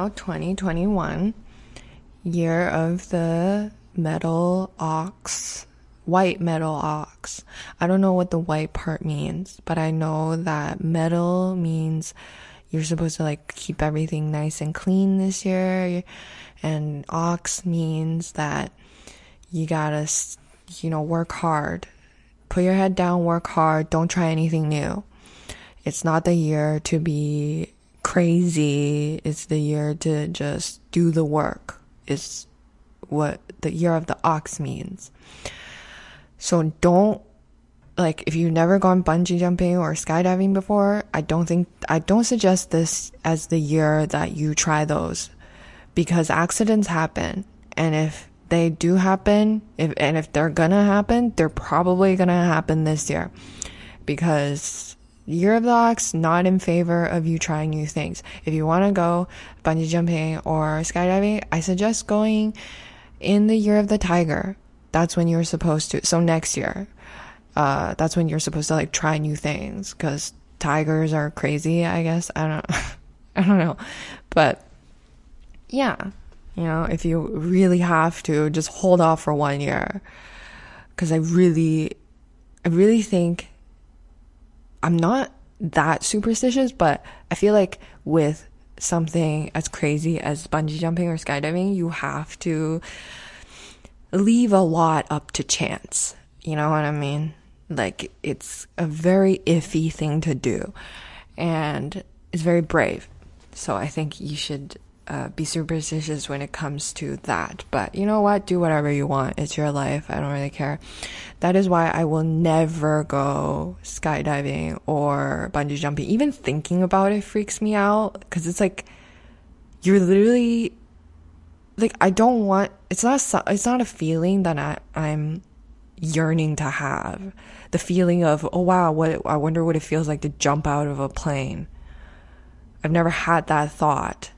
now 2021, year of the metal ox, white metal ox. I don't know what the white part means, but I know that metal means you're supposed to like keep everything nice and clean this year. And ox means that you gotta, you know, work hard. Put your head down, work hard, don't try anything new. It's not the year to be crazy. It's the year to just do the work, is what the year of the ox means. So don't like if you've never gone bungee jumping or skydiving before, I don't think I don't suggest this as the year that you try those because accidents happen and if they do happen, if and if they're gonna happen, they're probably gonna happen this year because year of the ox not in favor of you trying new things. If you want to go bungee jumping or skydiving, I suggest going in the year of the tiger. That's when you're supposed to. So next year, uh, that's when you're supposed to like try new things because tigers are crazy. I guess I don't. I don't know, but yeah, you know, if you really have to, just hold off for one year. Cause I really, I really think I'm not that superstitious, but I feel like with something as crazy as bungee jumping or skydiving, you have to leave a lot up to chance. You know what I mean? Like, it's a very iffy thing to do. And it's very brave. So I think you should uh, be superstitious when it comes to that. But you know what? Do whatever you want. It's your life. I don't really care. That is why I will never go skydiving or bungee jumping. Even thinking about it freaks me out because it's like you're literally like I don't want. It's not. It's not a feeling that I, I'm yearning to have. The feeling of oh wow, what I wonder what it feels like to jump out of a plane. I've never had that thought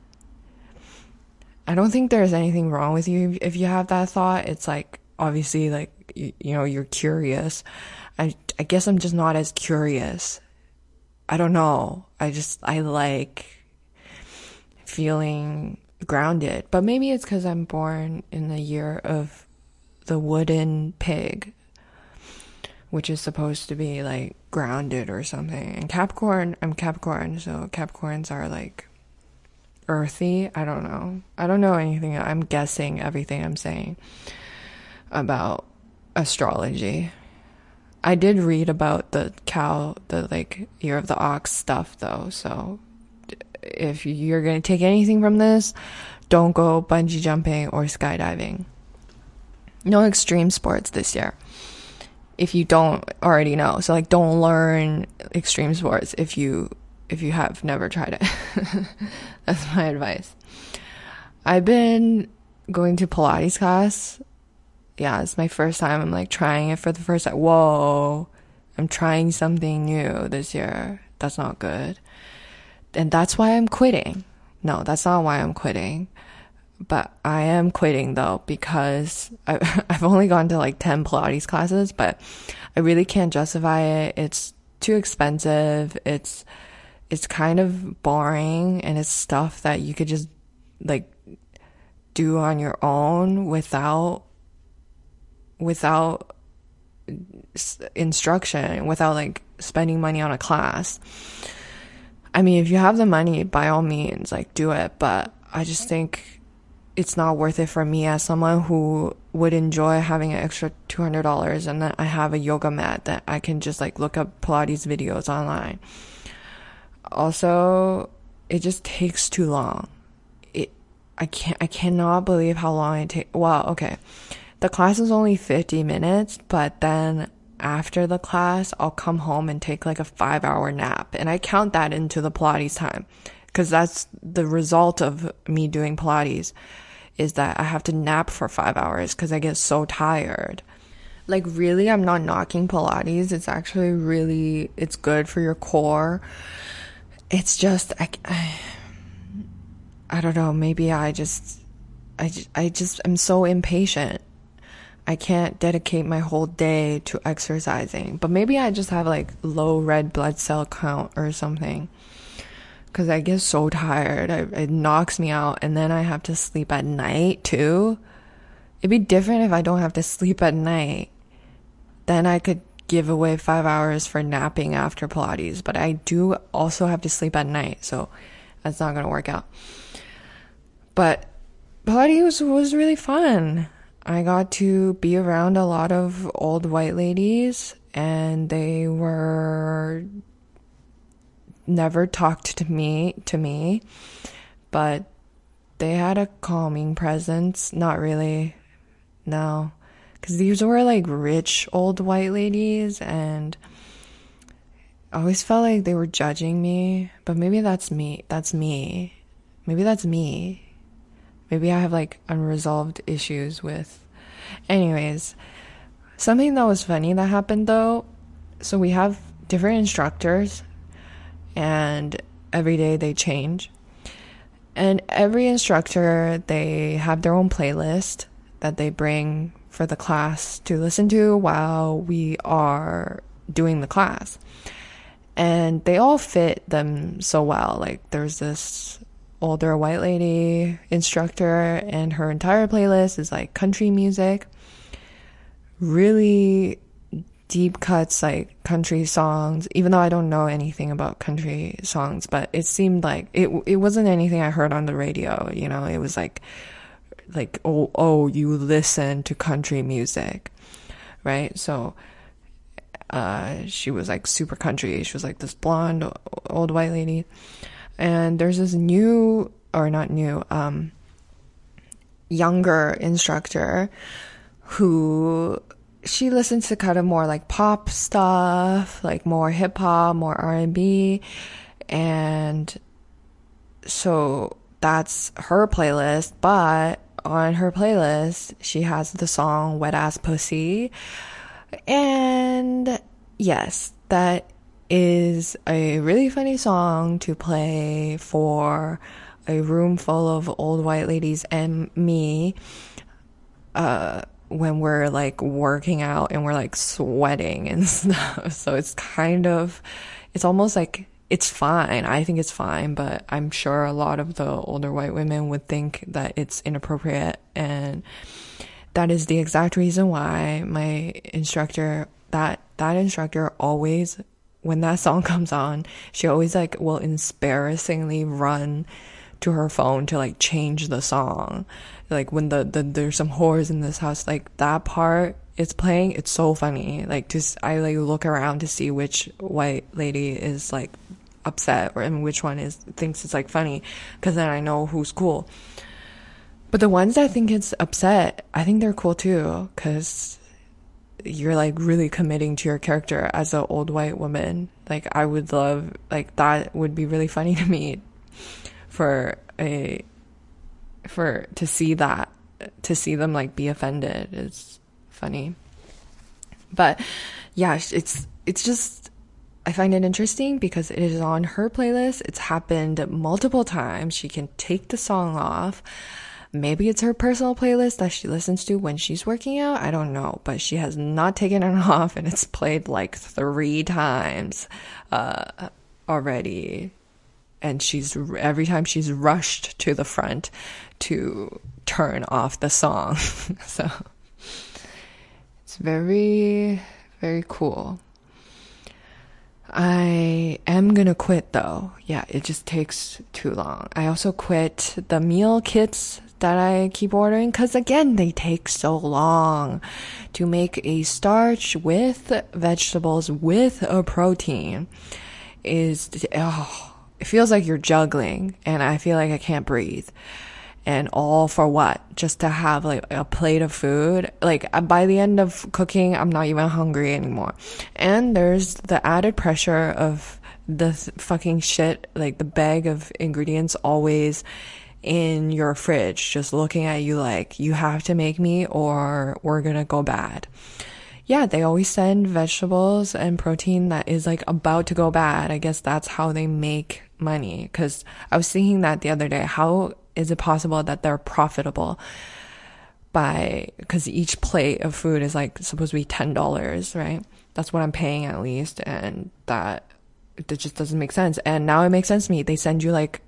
I don't think there's anything wrong with you if you have that thought. It's like obviously like you, you know you're curious. I I guess I'm just not as curious. I don't know. I just I like feeling grounded. But maybe it's cuz I'm born in the year of the wooden pig which is supposed to be like grounded or something. And Capricorn, I'm Capricorn, so Capricorns are like earthy. I don't know. I don't know anything. I'm guessing everything I'm saying about astrology. I did read about the cow, the like year of the ox stuff though. So if you're going to take anything from this, don't go bungee jumping or skydiving. No extreme sports this year. If you don't already know. So like don't learn extreme sports if you if you have never tried it. That's my advice. I've been going to Pilates class. Yeah, it's my first time. I'm like trying it for the first time. Whoa, I'm trying something new this year. That's not good. And that's why I'm quitting. No, that's not why I'm quitting. But I am quitting though because I, I've only gone to like 10 Pilates classes, but I really can't justify it. It's too expensive. It's, it's kind of boring and it's stuff that you could just like do on your own without without instruction without like spending money on a class. I mean if you have the money by all means like do it but i just think it's not worth it for me as someone who would enjoy having an extra $200 and then i have a yoga mat that i can just like look up pilates videos online also, it just takes too long. It, I can't, I cannot believe how long it takes. Well, okay. The class is only 50 minutes, but then after the class, I'll come home and take like a five hour nap. And I count that into the Pilates time because that's the result of me doing Pilates is that I have to nap for five hours because I get so tired. Like really, I'm not knocking Pilates. It's actually really, it's good for your core it's just I, I, I don't know maybe i just i just, i just i'm so impatient i can't dedicate my whole day to exercising but maybe i just have like low red blood cell count or something because I get so tired. I, it knocks me out, and then I have to sleep at night too. It'd be different if I don't have to sleep at night. Then I could give away five hours for napping after Pilates, but I do also have to sleep at night, so that's not gonna work out. But Pilates was, was really fun. I got to be around a lot of old white ladies, and they were never talked to me to me, but they had a calming presence. Not really, no, because these were like rich old white ladies, and I always felt like they were judging me. But maybe that's me. That's me. Maybe that's me. Maybe I have like unresolved issues with. Anyways, something that was funny that happened though. So we have different instructors and every day they change. And every instructor, they have their own playlist that they bring for the class to listen to while we are doing the class. And they all fit them so well. Like, there's this older white lady instructor, and her entire playlist is like country music. Really deep cuts like country songs even though I don't know anything about country songs but it seemed like it it wasn't anything I heard on the radio you know it was like like oh oh you listen to country music right? So uh she was like super country. She was like this blonde old white lady. And there's this new or not new um younger instructor who she listens to kind of more like pop stuff, like more hip hop, more R&B, and so that's her playlist, but on her playlist, she has the song Wet Ass Pussy. And yes, that is a really funny song to play for a room full of old white ladies and me. Uh, when we're like working out and we're like sweating and stuff. So it's kind of, it's almost like it's fine. I think it's fine, but I'm sure a lot of the older white women would think that it's inappropriate. And that is the exact reason why my instructor, that, that instructor always, when that song comes on, she always like will embarrassingly run to her phone to like change the song like when the, the there's some whores in this house like that part it's playing it's so funny like just i like look around to see which white lady is like upset or and which one is thinks it's like funny because then i know who's cool. But the ones that think it's upset i think they're cool too because you're like really committing to your character as an old white woman. Like i would love like that would be really funny to me for a for to see that to see them like be offended. Is funny. But yeah, it's it's just I find it interesting because it is on her playlist. It's happened multiple times. She can take the song off. Maybe it's her personal playlist that she listens to when she's working out. I don't know, but she has not taken it off and it's played like three times uh, already and she's every time she's rushed to the front to turn off the song. so it's very very cool. I am gonna quit though. Yeah, it just takes too long. I also quit the meal kits that I keep ordering because again, they take so long to make a starch with vegetables with a protein. Is oh it feels like you're juggling and I feel like I can't breathe. And all for what? Just to have like a plate of food. Like uh, by the end of cooking, I'm not even hungry anymore. And there's the added pressure of the fucking shit, like the bag of ingredients always in your fridge, just looking at you like, you have to make me or we're gonna go bad yeah, they always send vegetables and protein that is like about to go bad. I guess that's how they make money. Cause I was thinking that the other day. How is it possible that they're profitable by, cause each plate of food is like supposed to be $10, right? That's what I'm paying at least. And that it just doesn't make sense. And now it makes sense to me. They send you like,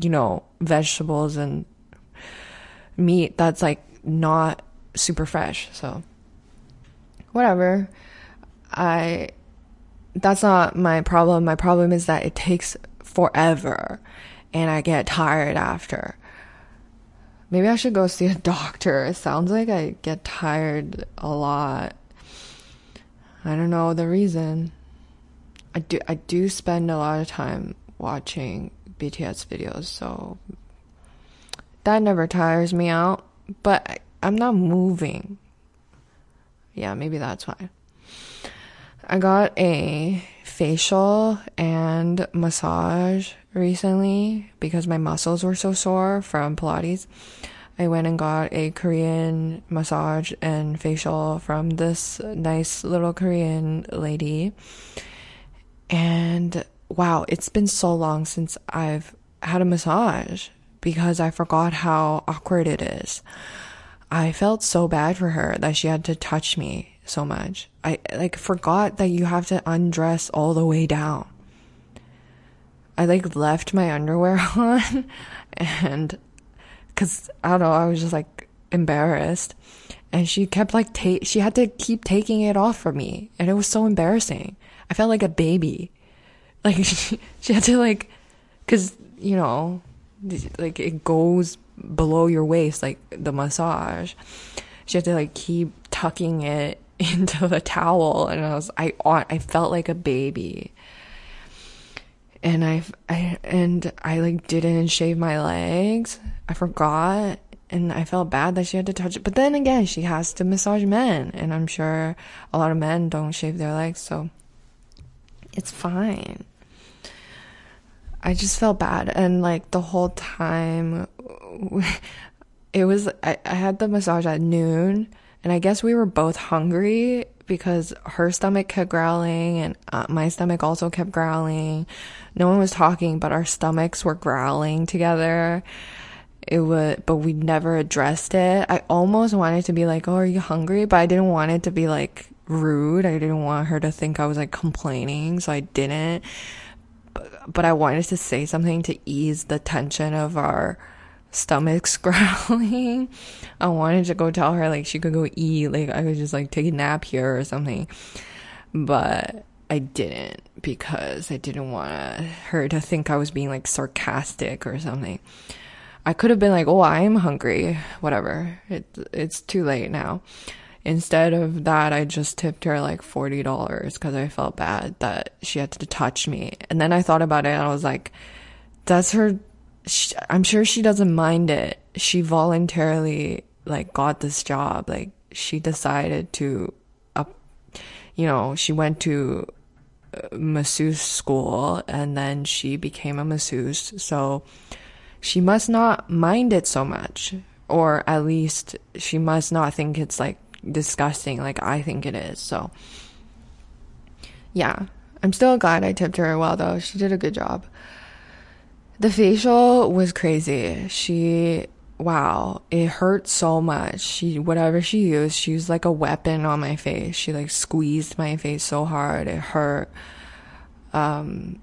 you know, vegetables and meat that's like not super fresh. So, whatever. I, that's not my problem. My problem is that it takes forever and I get tired after. Maybe I should go see a doctor. It sounds like I get tired a lot. I don't know the reason. I do I do spend a lot of time watching BTS videos, so that never tires me out. But I, I'm not moving. Yeah, maybe that's why. I got a facial and massage recently because my muscles were so sore from Pilates. I went and got a Korean massage and facial from this nice little Korean lady. And wow, it's been so long since I've had a massage because I forgot how awkward it is. I felt so bad for her that she had to touch me so much. I like forgot that you have to undress all the way down. I like left my underwear on and cuz I don't know, I was just like embarrassed and she kept like take she had to keep taking it off from me and it was so embarrassing. I felt like a baby. Like she, she had to like cuz you know like it goes below your waist like the massage. She had to like keep tucking it into the towel and I was I I felt like a baby. And I I and I like didn't shave my legs. I forgot and I felt bad that she had to touch it. But then again, she has to massage men and I'm sure a lot of men don't shave their legs, so it's fine. I just felt bad and like the whole time it was I, I had the massage at noon and I guess we were both hungry because her stomach kept growling and uh, my stomach also kept growling. No one was talking, but our stomachs were growling together. It would, but we never addressed it. I almost wanted to be like, "Oh, are you hungry?" But I didn't want it to be like rude. I didn't want her to think I was like complaining, so I didn't. But, but I wanted to say something to ease the tension of our stomach's growling. I wanted to go tell her like she could go eat, like I could just like take a nap here or something. But I didn't because I didn't want her to think I was being like sarcastic or something. I could have been like, "Oh, I'm hungry." Whatever. It it's too late now. Instead of that, I just tipped her like $40 because I felt bad that she had to touch me. And then I thought about it and I was like, that's her she, I'm sure she doesn't mind it. She voluntarily like got this job. Like she decided to up, you know, she went to uh, masseuse school and then she became a masseuse. So she must not mind it so much, or at least she must not think it's like disgusting like I think it is. So yeah, I'm still glad I tipped her well though. She did a good job. The facial was crazy. She, wow, it hurt so much. She, whatever she used, she used like a weapon on my face. She like squeezed my face so hard. It hurt. Um,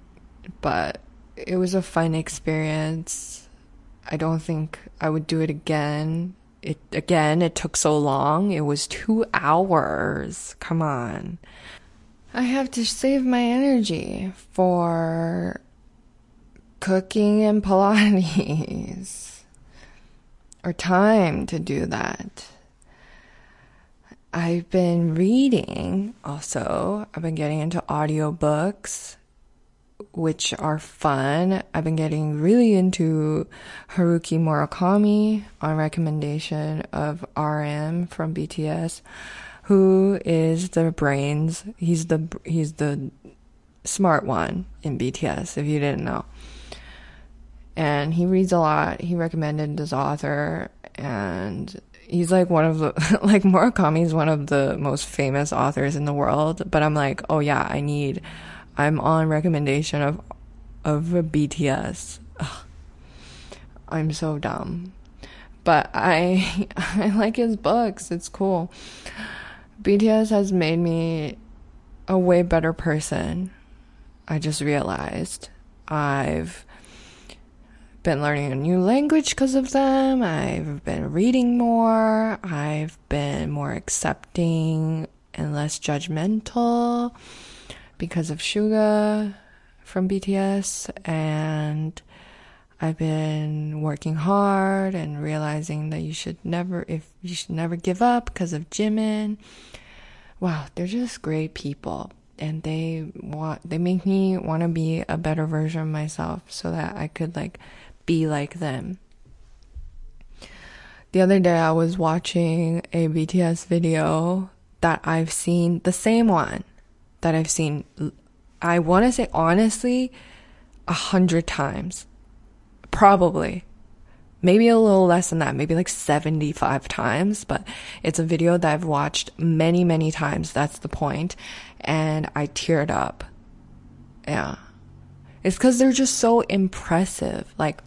but it was a fun experience. I don't think I would do it again. It, again, it took so long. It was two hours. Come on. I have to save my energy for cooking and Pilates or time to do that. I've been reading also. I've been getting into audiobooks, which are fun. I've been getting really into Haruki Murakami on recommendation of RM from BTS, who is the brains. He's the, he's the smart one in BTS, if you didn't know and he reads a lot. He recommended this author, and he's like one of the like Murakami is one of the most famous authors in the world. But I'm like, oh yeah, I need. I'm on recommendation of of BTS. Ugh. I'm so dumb, but I I like his books. It's cool. BTS has made me a way better person. I just realized I've been learning a new language because of them. I've been reading more. I've been more accepting and less judgmental because of Suga from BTS. And I've been working hard and realizing that you should never, if you should never give up because of Jimin. Wow, they're just great people and they want they make me want to be a better version of myself so that I could like be like them. The other day I was watching a BTS video that I've seen the same one that I've seen I want to say honestly a hundred times probably maybe a little less than that, maybe like 75 times, but it's a video that I've watched many, many times. That's the point. And I teared up. Yeah. It's because they're just so impressive. Like,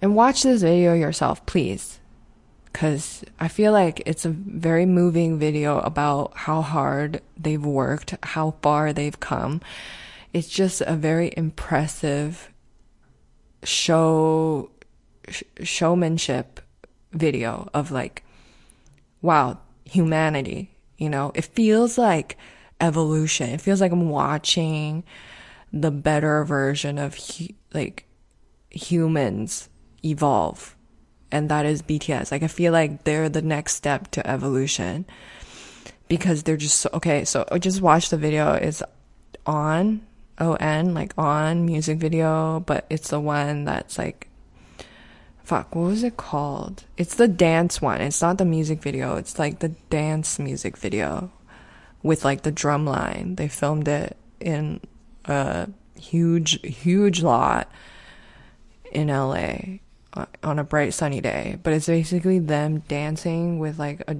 and watch this video yourself, please. Because I feel like it's a very moving video about how hard they've worked, how far they've come. It's just a very impressive show showmanship video of like, wow, humanity. You know, it feels like evolution. It feels like I'm watching the better version of hu- like humans evolve. And that is BTS. Like, I feel like they're the next step to evolution because they're just so, okay. So just watched the video. It's on, O N, like on music video, but it's the one that's like fuck, what was it called? It's the dance one. It's not the music video. It's like the dance music video with like the drum line. They filmed it in a huge, huge lot in LA on a bright sunny day. But it's basically them dancing with like a,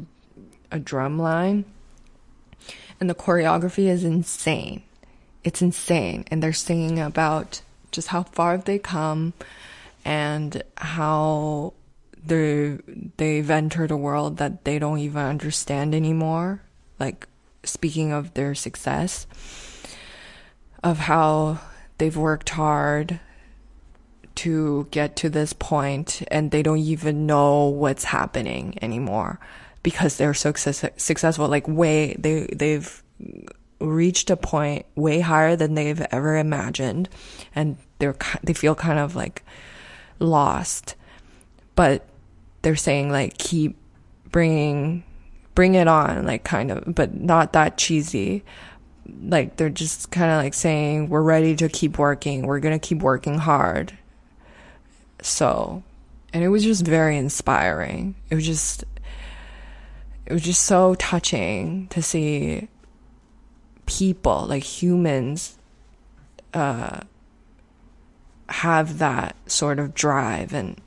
a drum line. And the choreography is insane. It's insane. And they're singing about just how far they come and how they they've entered a world that they don't even understand anymore. Like speaking of their success, of how they've worked hard to get to this point and they don't even know what's happening anymore because they're so success- successful. Like way they they've reached a point way higher than they've ever imagined and they're they feel kind of like lost. But they're saying like keep bringing bring it on like kind of but not that cheesy. Like they're just kind of like saying we're ready to keep working. We're going to keep working hard so and it was just very inspiring it was just it was just so touching to see people like humans uh have that sort of drive and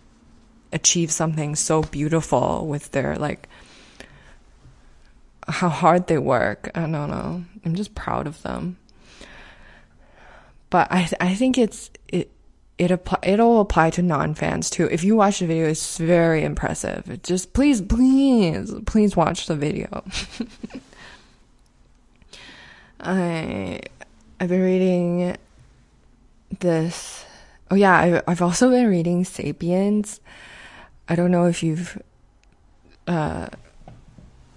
achieve something so beautiful with their like how hard they work. I don't know. I'm just proud of them. But I I think it's it it apply it'll apply to non fans too. If you watch the video, it's very impressive. Just please please please watch the video. I I've been reading this Oh yeah, I, have also been reading *Sapiens*. I don't know if you've uh,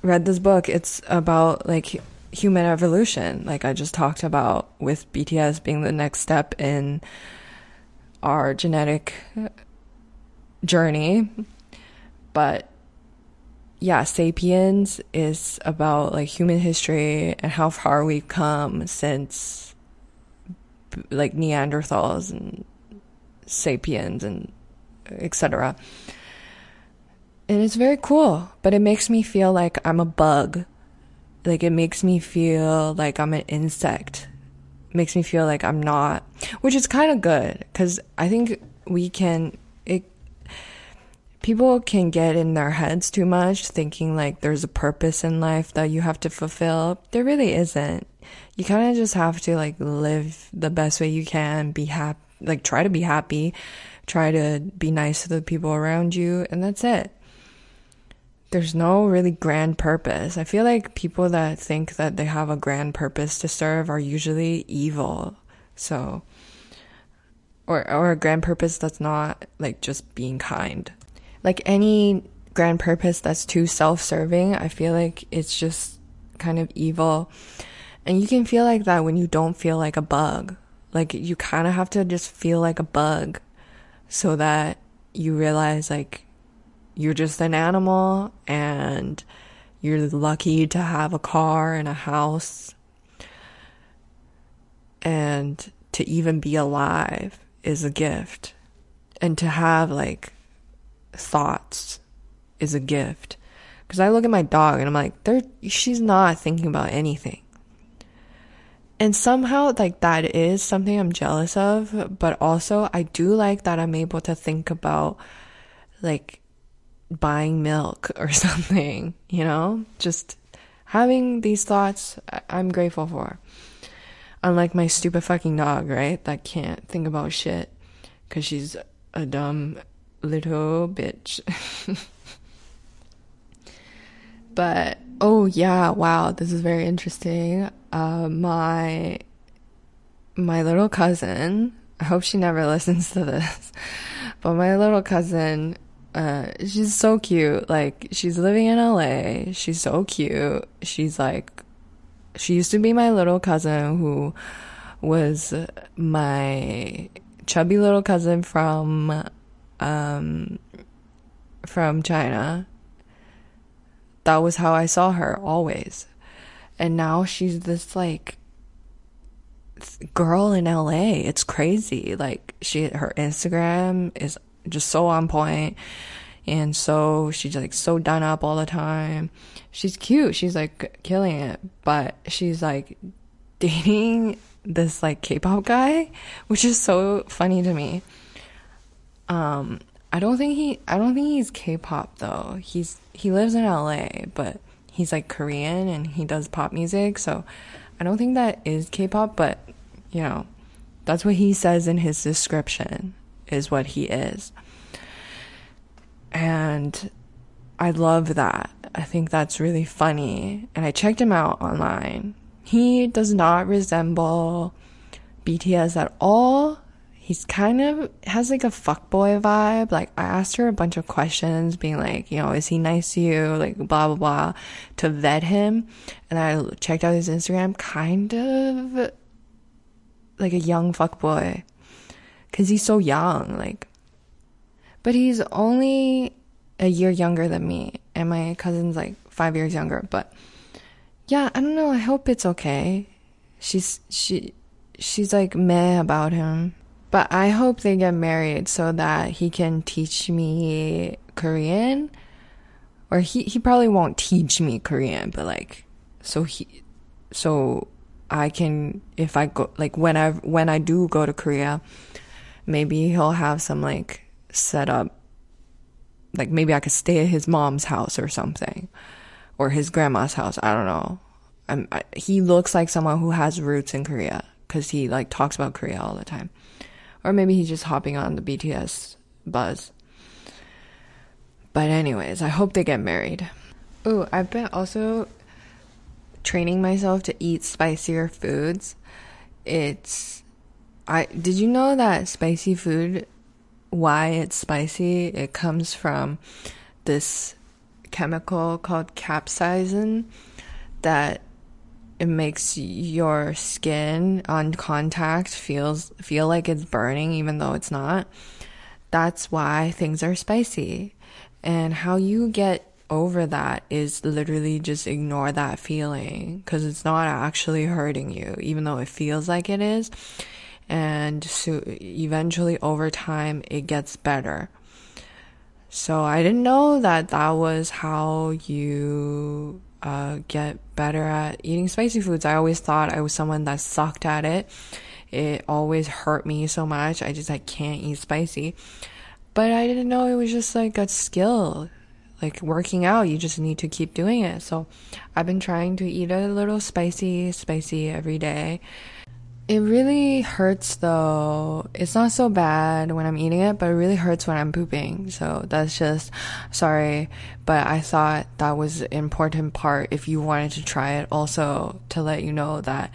read this book. It's about like human evolution, like I just talked about with BTS being the next step in our genetic journey. But yeah, Sapiens is about like human history and how far we've come since like Neanderthals and sapiens and etc. And it's very cool, but it makes me feel like I'm a bug. Like it makes me feel like I'm an insect. Makes me feel like I'm not, which is kind of good cuz I think we can it people can get in their heads too much thinking like there's a purpose in life that you have to fulfill. There really isn't. You kind of just have to like live the best way you can, be happy like try to be happy, try to be nice to the people around you, and that's it. There's no really grand purpose. I feel like people that think that they have a grand purpose to serve are usually evil. So, or, or a grand purpose that's not like just being kind. Like any grand purpose that's too self serving, I feel like it's just kind of evil. And you can feel like that when you don't feel like a bug. Like you kind of have to just feel like a bug so that you realize like you're just an animal and you're lucky to have a car and a house and to even be alive is a gift. And to have like thoughts is a gift. Because i look at my dog and i'm like there she's not thinking about anything. And somehow like that is something i'm jealous of but also i do like that i'm able to think about like buying milk or something, you know? Just having these thoughts, I'm grateful for. Unlike my stupid fucking dog, right? That can't think about shit because she's a dumb little bitch. but, oh yeah, wow, this is very interesting. Uh, my, my little cousin, I hope she never listens to this, but my little cousin uh, she's so cute. Like, she's living in LA. She's so cute. She's like, she used to be my little cousin who was my chubby little cousin from, um, from China. That was how I saw her always. And now she's this like girl in LA. It's crazy. Like she her Instagram is just so on. And so she's like so done up all the time. She's cute. She's like killing it. But she's like dating this like K-pop guy, which is so funny to me. Um, I don't think he, I don't think he's K-pop though. He's, he lives in LA, but he's like Korean and he does pop music. So I don't think that is K-pop, but you know, that's what he says in his description is what he is. And I love that. I think that's really funny. And I checked him out online. He does not resemble BTS at all. He's kind of has like a fuckboy vibe. Like I asked her a bunch of questions, being like, you know, is he nice to you? Like blah blah blah, to vet him. And I checked out his Instagram, kind of like a young fuckboy because he's so young. Like, but he's only a year younger than me, and my cousin's like five years younger. But yeah, I don't know. I hope it's okay. She's she she's like meh about him. But I hope they get married so that he can teach me Korean. Or he, he probably won't teach me Korean, but like so he so I can if I go like when I when I do go to Korea, maybe he'll have some like set up like maybe I could stay at his mom's house or something or his grandma's house. I don't know. I'm, I, he looks like someone who has roots in Korea because he like talks about Korea all the time. Or maybe he's just hopping on the BTS buzz. But anyways, I hope they get married. Oh, I've been also training myself to eat spicier foods. It's I did you know that spicy food why it's spicy? It comes from this chemical called capsaicin that it makes your skin on contact feels feel like it's burning even though it's not. That's why things are spicy. And how you get over that is literally just ignore that feeling because it's not actually hurting you even though it feels like it is and so eventually over time it gets better. So I didn't know that that was how you uh, get better at eating spicy foods. I always thought I was someone that sucked at it. It always hurt me so much. I just I can't eat spicy. But I didn't know it was just like a skill. Like working out, you just need to keep doing it. So I've been trying to eat a little spicy, spicy every day. It really hurts though. It's not so bad when I'm eating it, but it really hurts when I'm pooping. So that's just sorry, but I thought that was an important part if you wanted to try it also to let you know that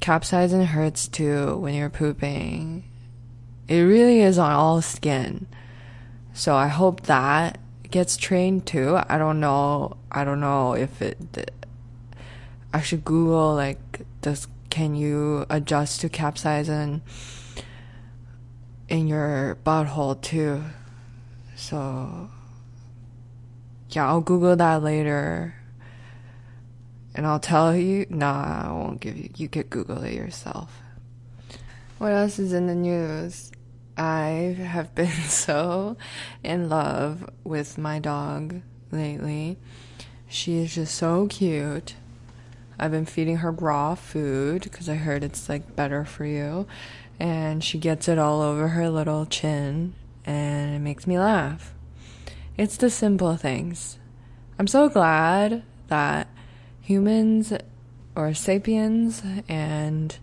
capsaicin hurts too when you're pooping. It really is on all skin. So I hope that gets trained too. I don't know. I don't know if it. I should Google like does can you adjust to capsaicin in your butthole too? So yeah, I'll Google that later. And I'll tell you. Nah, I won't give you. You can Google it yourself. What else is in the news? I have been so in love with my dog lately. She is just so cute. I've been feeding her raw food because I heard it's like better for you. And she gets it all over her little chin and it makes me laugh. It's the simple things. I'm so glad that humans or sapiens and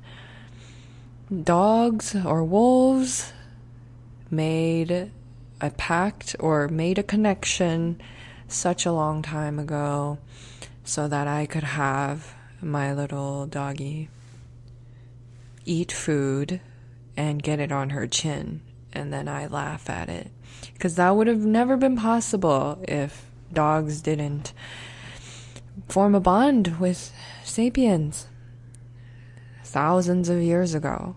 dogs or wolves made a pact or made a connection such a long time ago so that I could have my little doggy eat food and get it on her chin and then I laugh at it because that would have never been possible if dogs didn't form a bond with sapiens thousands of years ago.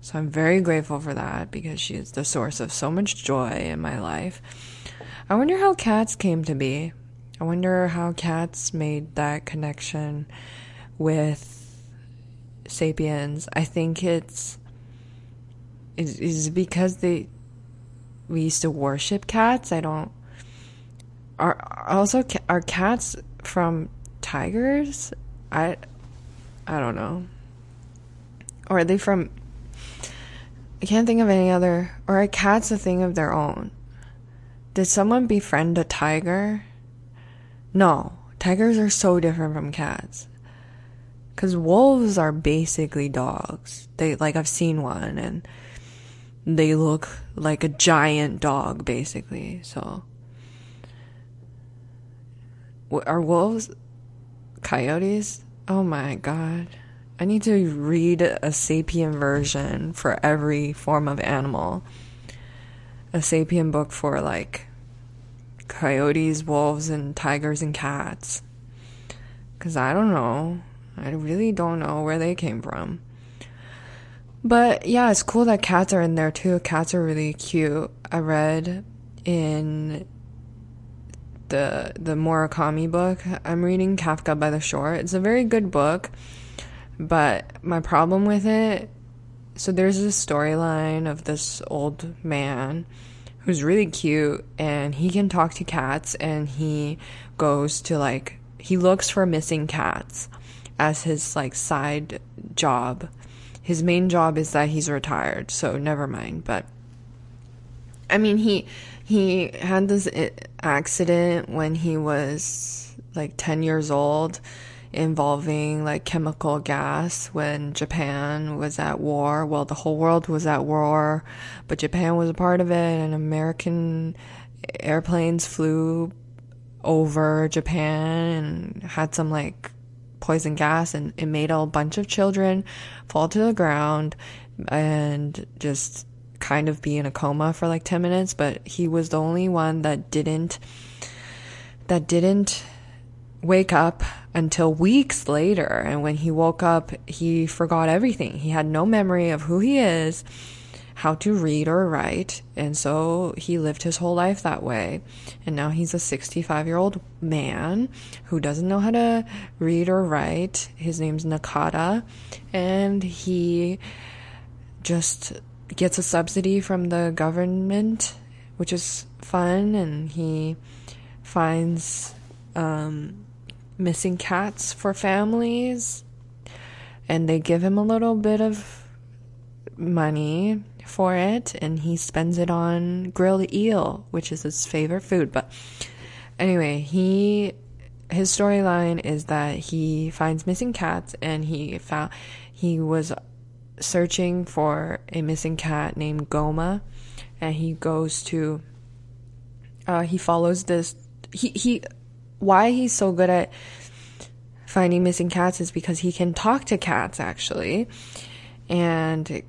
So I'm very grateful for that because she is the source of so much joy in my life. I wonder how cats came to be. I wonder how cats made that connection with sapiens. I think it's is because they we used to worship cats. I don't are also are cats from tigers? I I don't know. Or are they from I can't think of any other or are cats a thing of their own? Did someone befriend a tiger? No. Tigers are so different from cats. Cuz wolves are basically dogs. They like I've seen one and they look like a giant dog basically. So are wolves coyotes? Oh my god. I need to read a sapien version for every form of animal. A sapien book for like coyotes, wolves, and tigers and cats. Because I don't know. I really don't know where they came from. But yeah, it's cool that cats are in there too. Cats are really cute. I read in the the Murakami book I'm reading, Kafka by the Shore. It's a very good book, but my problem with it, so there's this storyline of this old man who's really cute and he can talk to cats and he goes to like he looks for missing cats as his like side job. His main job is that he's retired, so never mind, but I mean he he had this accident when he was like 10 years old involving like chemical gas when Japan was at war. Well, the whole world was at war, but Japan was a part of it, and American airplanes flew over Japan and had some like poison gas, and it made a bunch of children fall to the ground and just kind of be in a coma for like 10 minutes, but he was the only one that didn't that didn't wake up until weeks later. And when he woke up, he forgot everything. He had no memory of who he is, how to read or write. And so he lived his whole life that way. And now he's a 65 year old man who doesn't know how to read or write. His name's Nakata. And he just gets a subsidy from the government, which is fun, and he finds um, missing cats for families, and they give him a little bit of money for it, and he spends it on grilled eel, which is his favorite food. But anyway, he his storyline is that he finds missing cats, and he found he was searching for a missing cat named Goma, and he goes to. Uh, he follows this. He he, why he's so good at finding missing cats is because he can talk to cats actually. And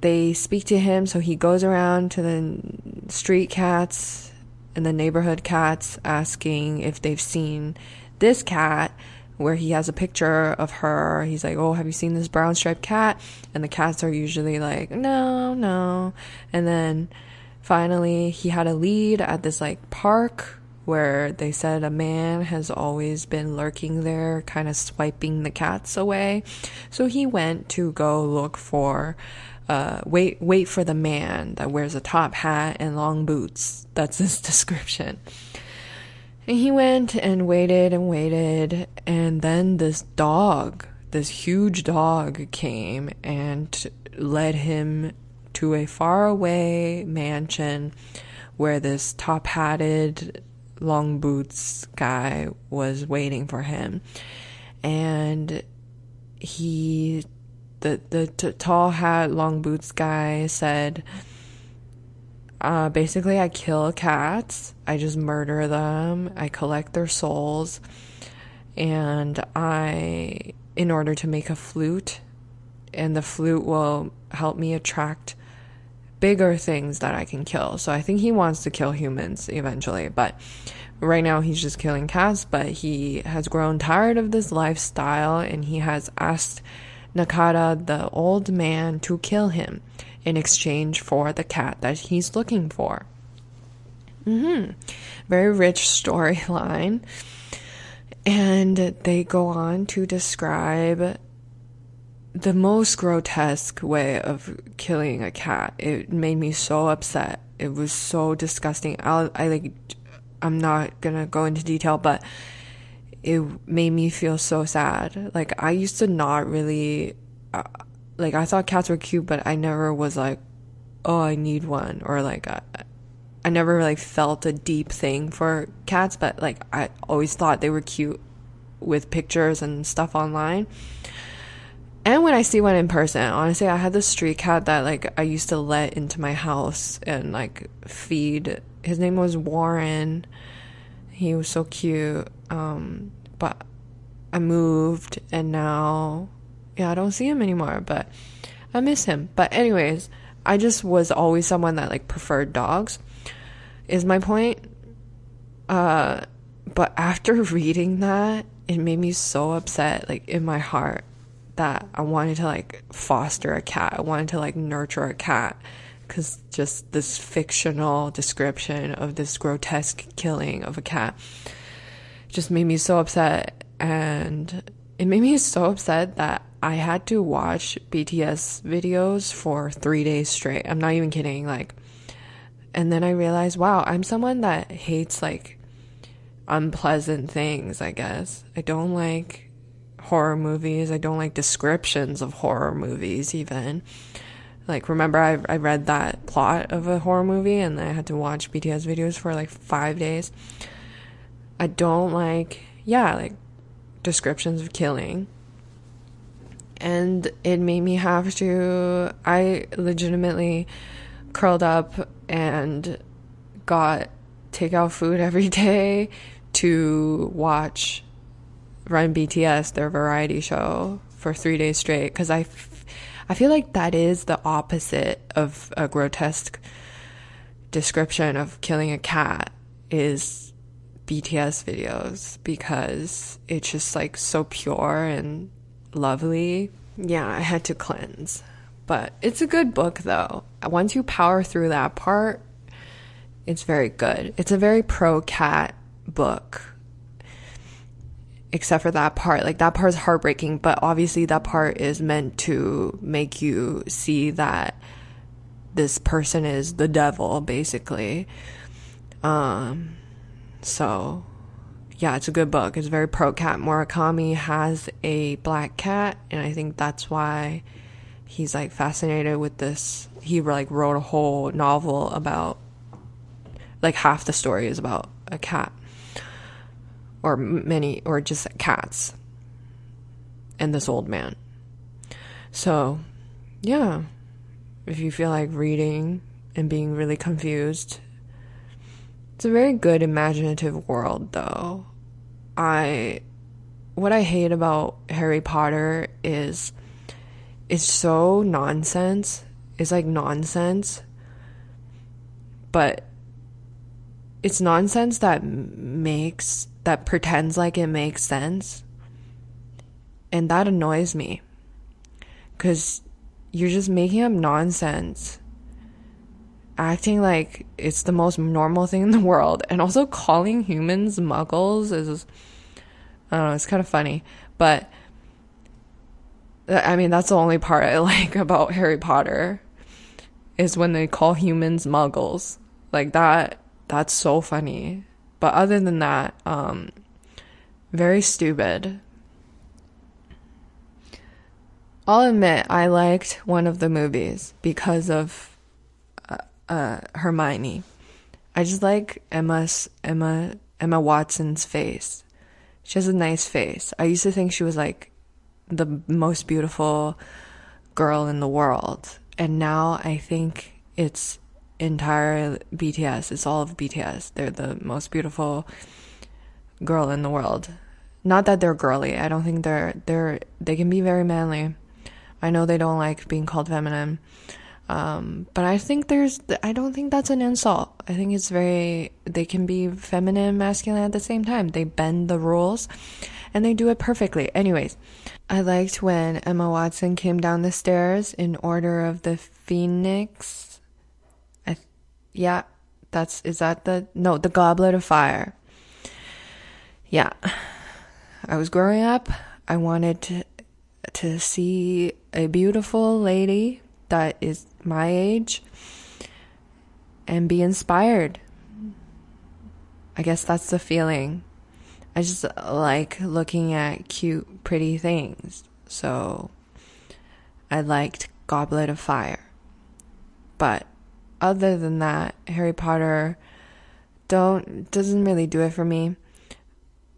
they speak to him, so he goes around to the street cats and the neighborhood cats asking if they've seen this cat where he has a picture of her. He's like, Oh, have you seen this brown striped cat? And the cats are usually like, No, no. And then finally, he had a lead at this like park where they said a man has always been lurking there, kind of swiping the cats away. So he went to go look for uh, wait wait for the man that wears a top hat and long boots. That's his description. And he went and waited and waited, and then this dog, this huge dog, came and led him to a faraway mansion where this top hatted, long boots guy was waiting for him. And he the the t- tall hat, long boots guy said, uh, basically, I kill cats. I just murder them. I collect their souls, and I, in order to make a flute, and the flute will help me attract bigger things that I can kill. So I think he wants to kill humans eventually, but right now he's just killing cats. But he has grown tired of this lifestyle, and he has asked Nakata, the old man, to kill him in exchange for the cat that he's looking for. Mm-hmm. Very rich storyline. And they go on to describe the most grotesque way of killing a cat. It made me so upset. It was so disgusting. I'll, I like, I'm not gonna go into detail, but it made me feel so sad. Like I used to not really uh, like I thought cats were cute, but I never was like, oh, I need one or like I, I never like felt a deep thing for cats, but like I always thought they were cute with pictures and stuff online. And when I see one in person, honestly, I had this street cat that like I used to let into my house and like feed. His name was Warren. He was so cute. Um, but I moved and now, yeah, I don't see him anymore, but I miss him. But, anyways, I just was always someone that like preferred dogs, is my point. Uh, but after reading that, it made me so upset, like in my heart, that I wanted to like foster a cat. I wanted to like nurture a cat because just this fictional description of this grotesque killing of a cat just made me so upset. And it made me so upset that I had to watch BTS videos for three days straight. I'm not even kidding. Like, and then I realized, wow, I'm someone that hates like unpleasant things, I guess. I don't like horror movies. I don't like descriptions of horror movies, even. Like, remember, I, I read that plot of a horror movie and I had to watch BTS videos for like five days. I don't like, yeah, like descriptions of killing. And it made me have to, I legitimately curled up and got takeout food every day to watch Run BTS, their variety show, for three days straight because I I feel like that is the opposite of a grotesque description of killing a cat is BTS videos because it's just like so pure and lovely. Yeah, I had to cleanse. But it's a good book though. Once you power through that part, it's very good. It's a very pro cat book except for that part. Like that part is heartbreaking, but obviously that part is meant to make you see that this person is the devil, basically. Um, so yeah, it's a good book. It's very pro cat. Murakami has a black cat, and I think that's why he's like fascinated with this. He like wrote a whole novel about like half the story is about a cat or many, or just cats and this old man. So, yeah, if you feel like reading and being really confused, it's a very good imaginative world, though. I what I hate about Harry Potter is it's so nonsense. It's like nonsense. But it's nonsense that makes that pretends like it makes sense. And that annoys me. Cuz you're just making up nonsense. Acting like it's the most normal thing in the world and also calling humans muggles is I don't know, it's kind of funny, but I mean, that's the only part I like about Harry Potter is when they call humans muggles. Like that that's so funny. But other than that, um very stupid. I'll admit I liked one of the movies because of uh, uh, Hermione. I just like Emma's Emma Emma Watson's face. She has a nice face. I used to think she was like the most beautiful girl in the world. And now I think it's entire BTS. It's all of BTS. They're the most beautiful girl in the world. Not that they're girly. I don't think they're they're they can be very manly. I know they don't like being called feminine. Um, but I think there's, I don't think that's an insult. I think it's very, they can be feminine masculine at the same time. They bend the rules and they do it perfectly. Anyways, I liked when Emma Watson came down the stairs in Order of the Phoenix. Yeah, that's, is that the, no, the Goblet of Fire. Yeah. I was growing up. I wanted to, to see a beautiful lady that is my age and be inspired. I guess that's the feeling. I just like looking at cute, pretty things. So I liked Goblet of Fire. But other than that, Harry Potter don't doesn't really do it for me.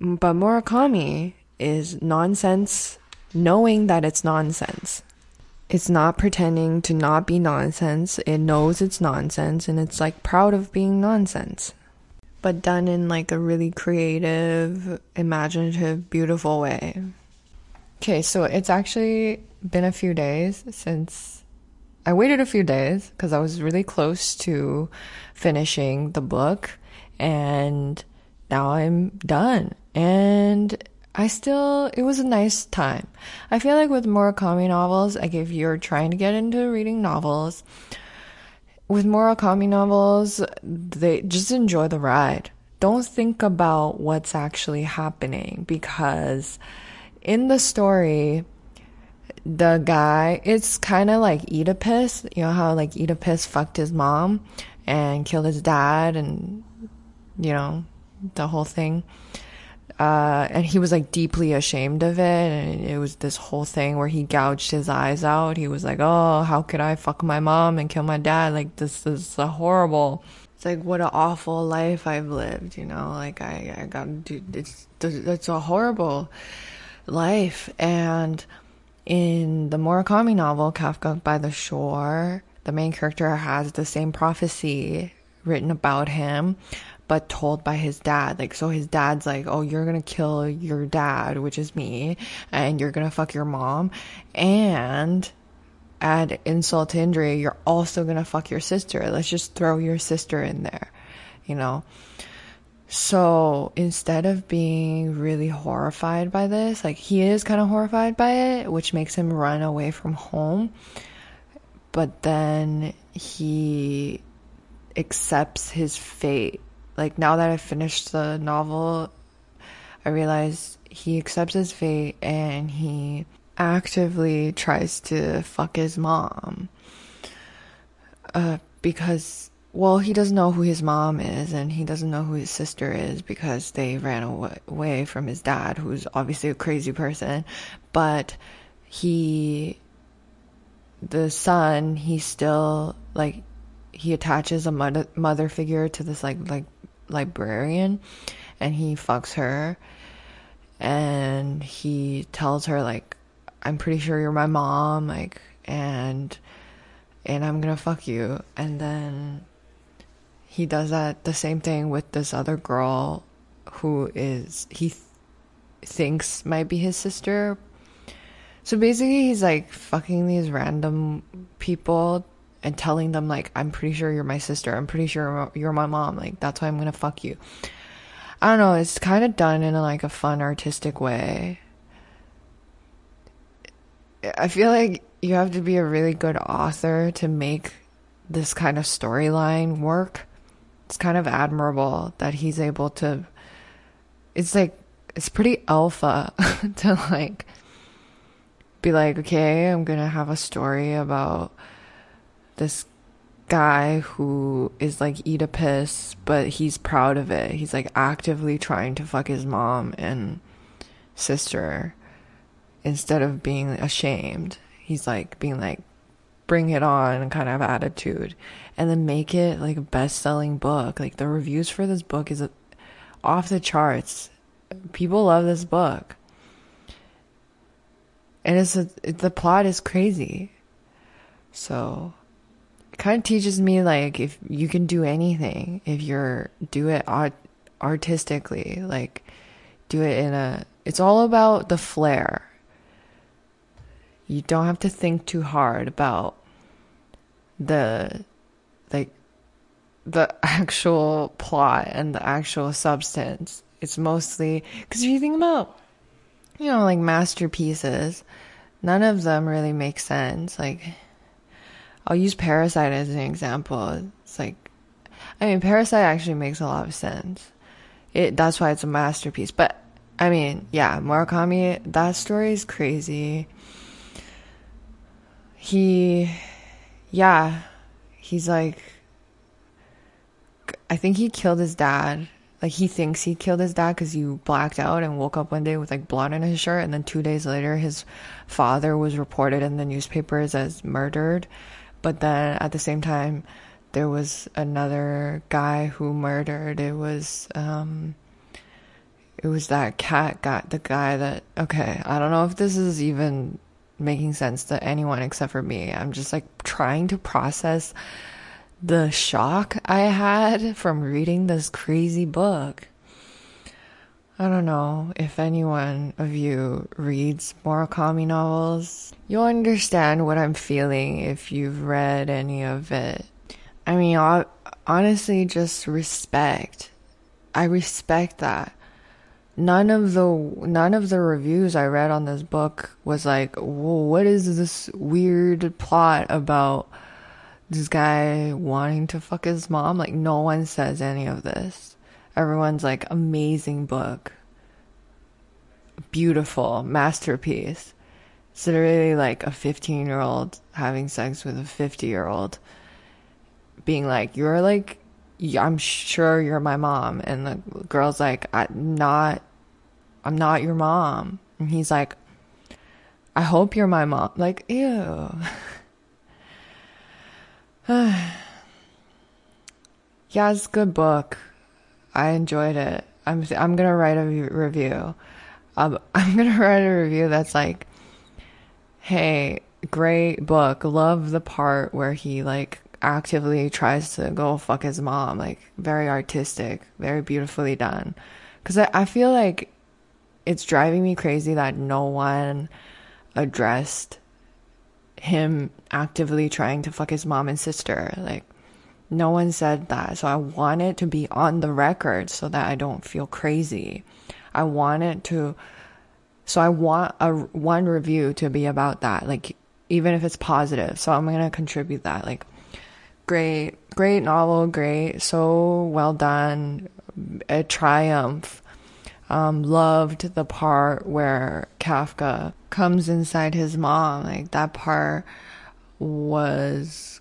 But Murakami is nonsense knowing that it's nonsense. It's not pretending to not be nonsense. It knows it's nonsense and it's like proud of being nonsense. But done in like a really creative, imaginative, beautiful way. Okay, so it's actually been a few days since I waited a few days because I was really close to finishing the book and now I'm done. And I still, it was a nice time. I feel like with Murakami novels, like if you're trying to get into reading novels, with Murakami novels, they just enjoy the ride. Don't think about what's actually happening because in the story, the guy, it's kind of like Oedipus. You know how like Oedipus fucked his mom and killed his dad and, you know, the whole thing. Uh, and he was like deeply ashamed of it. And it was this whole thing where he gouged his eyes out. He was like, Oh, how could I fuck my mom and kill my dad? Like, this is a horrible. It's like, what an awful life I've lived, you know? Like, I, I gotta do, it's, it's a horrible life. And in the Murakami novel, Kafka by the Shore, the main character has the same prophecy written about him but told by his dad. Like, so his dad's like, oh, you're gonna kill your dad, which is me, and you're gonna fuck your mom, and add insult to injury, you're also gonna fuck your sister. Let's just throw your sister in there, you know? So instead of being really horrified by this, like he is kind of horrified by it, which makes him run away from home. But then he accepts his fate like now that I finished the novel, I realize he accepts his fate and he actively tries to fuck his mom. Uh, because, well, he doesn't know who his mom is and he doesn't know who his sister is because they ran away from his dad, who's obviously a crazy person. But he, the son, he still, like, he attaches a mother, mother figure to this, like, like, librarian and he fucks her and he tells her like I'm pretty sure you're my mom like and and I'm to fuck you and then he does that the same thing with this other girl who is he thinks might be his sister. So basically, he's like fucking these random people and telling them like, "I'm pretty sure you're my sister. I'm pretty sure you're my mom. Like that's why I'm gonna fuck you." I don't know. It's kind of done in a, like a fun, artistic way. I feel like you have to be a really good author to make this kind of storyline work. It's kind of admirable that he's able to. It's like, it's pretty alpha to like be like, okay, I'm gonna have a story about this guy who is like Oedipus, but he's proud of it. He's like actively trying to fuck his mom and sister instead of being ashamed. He's like being like, bring it on kind of attitude and then make it like a best selling book. Like the reviews for this book is off the charts. People love this book. And it's a, the plot is crazy. So it kind of teaches me like if you can do anything if you're do it art, artistically, like do it in a it's all about the flair. You don't have to think too hard about the like the actual plot and the actual substance. It's mostly because if you think about you know like masterpieces, none of them really make sense. Like I'll use Parasite as an example. It's like I mean Parasite actually makes a lot of sense. It that's why it's a masterpiece. But I mean, yeah, Murakami that story is crazy. He yeah, he's like, I think he killed his dad. Like he thinks he killed his dad because he blacked out and woke up one day with like blood on his shirt, and then two days later, his father was reported in the newspapers as murdered. But then at the same time, there was another guy who murdered. It was um, it was that cat got the guy that okay. I don't know if this is even making sense to anyone except for me. I'm just like trying to process the shock I had from reading this crazy book. I don't know if anyone of you reads Murakami novels. You'll understand what I'm feeling if you've read any of it. I mean, honestly, just respect. I respect that none of the none of the reviews I read on this book was like, what is this weird plot about this guy wanting to fuck his mom?" Like no one says any of this. Everyone's like, "Amazing book. Beautiful masterpiece." It's literally like a 15 year old having sex with a 50 year old, being like, "You're like I'm sure you're my mom. And the girl's like, I'm not, I'm not your mom. And he's like, I hope you're my mom. Like, ew. yeah, it's a good book. I enjoyed it. I'm, I'm gonna write a review. Um, I'm gonna write a review that's like, hey, great book. Love the part where he like actively tries to go fuck his mom. Like very artistic, very beautifully done. Cause I, I feel like it's driving me crazy that no one addressed him actively trying to fuck his mom and sister. Like no one said that. So I want it to be on the record so that I don't feel crazy. I want it to so I want a one review to be about that. Like even if it's positive. So I'm going to contribute that. Like great, great novel, great, so well done, a triumph. Um, loved the part where Kafka comes inside his mom. Like that part was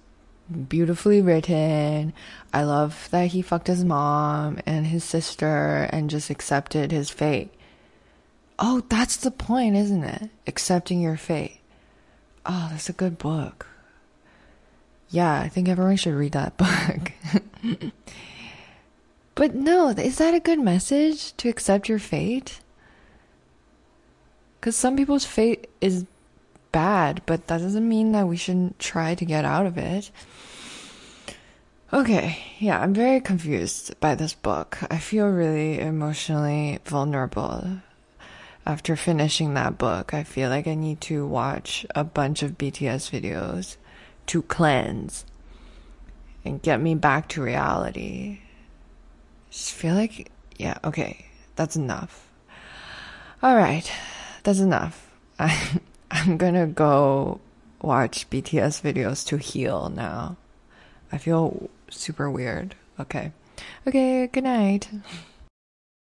beautifully written. I love that he fucked his mom and his sister and just accepted his fate. Oh, that's the point, isn't it? Accepting your fate. Oh, that's a good book yeah, I think everyone should read that book. But no, is that a good message to accept your fate? Because some people's fate is bad, but that doesn't mean that we shouldn't try to get out of it. Okay, yeah, I'm very confused by this book. I feel really emotionally vulnerable. after finishing that book, I feel like I need to watch a bunch of BTS videos to cleanse and get me back to reality. Just feel like, yeah, okay, that's enough. All right, that's enough. I, I'm gonna go watch BTS videos to heal now. I feel super weird. Okay. Okay, good night.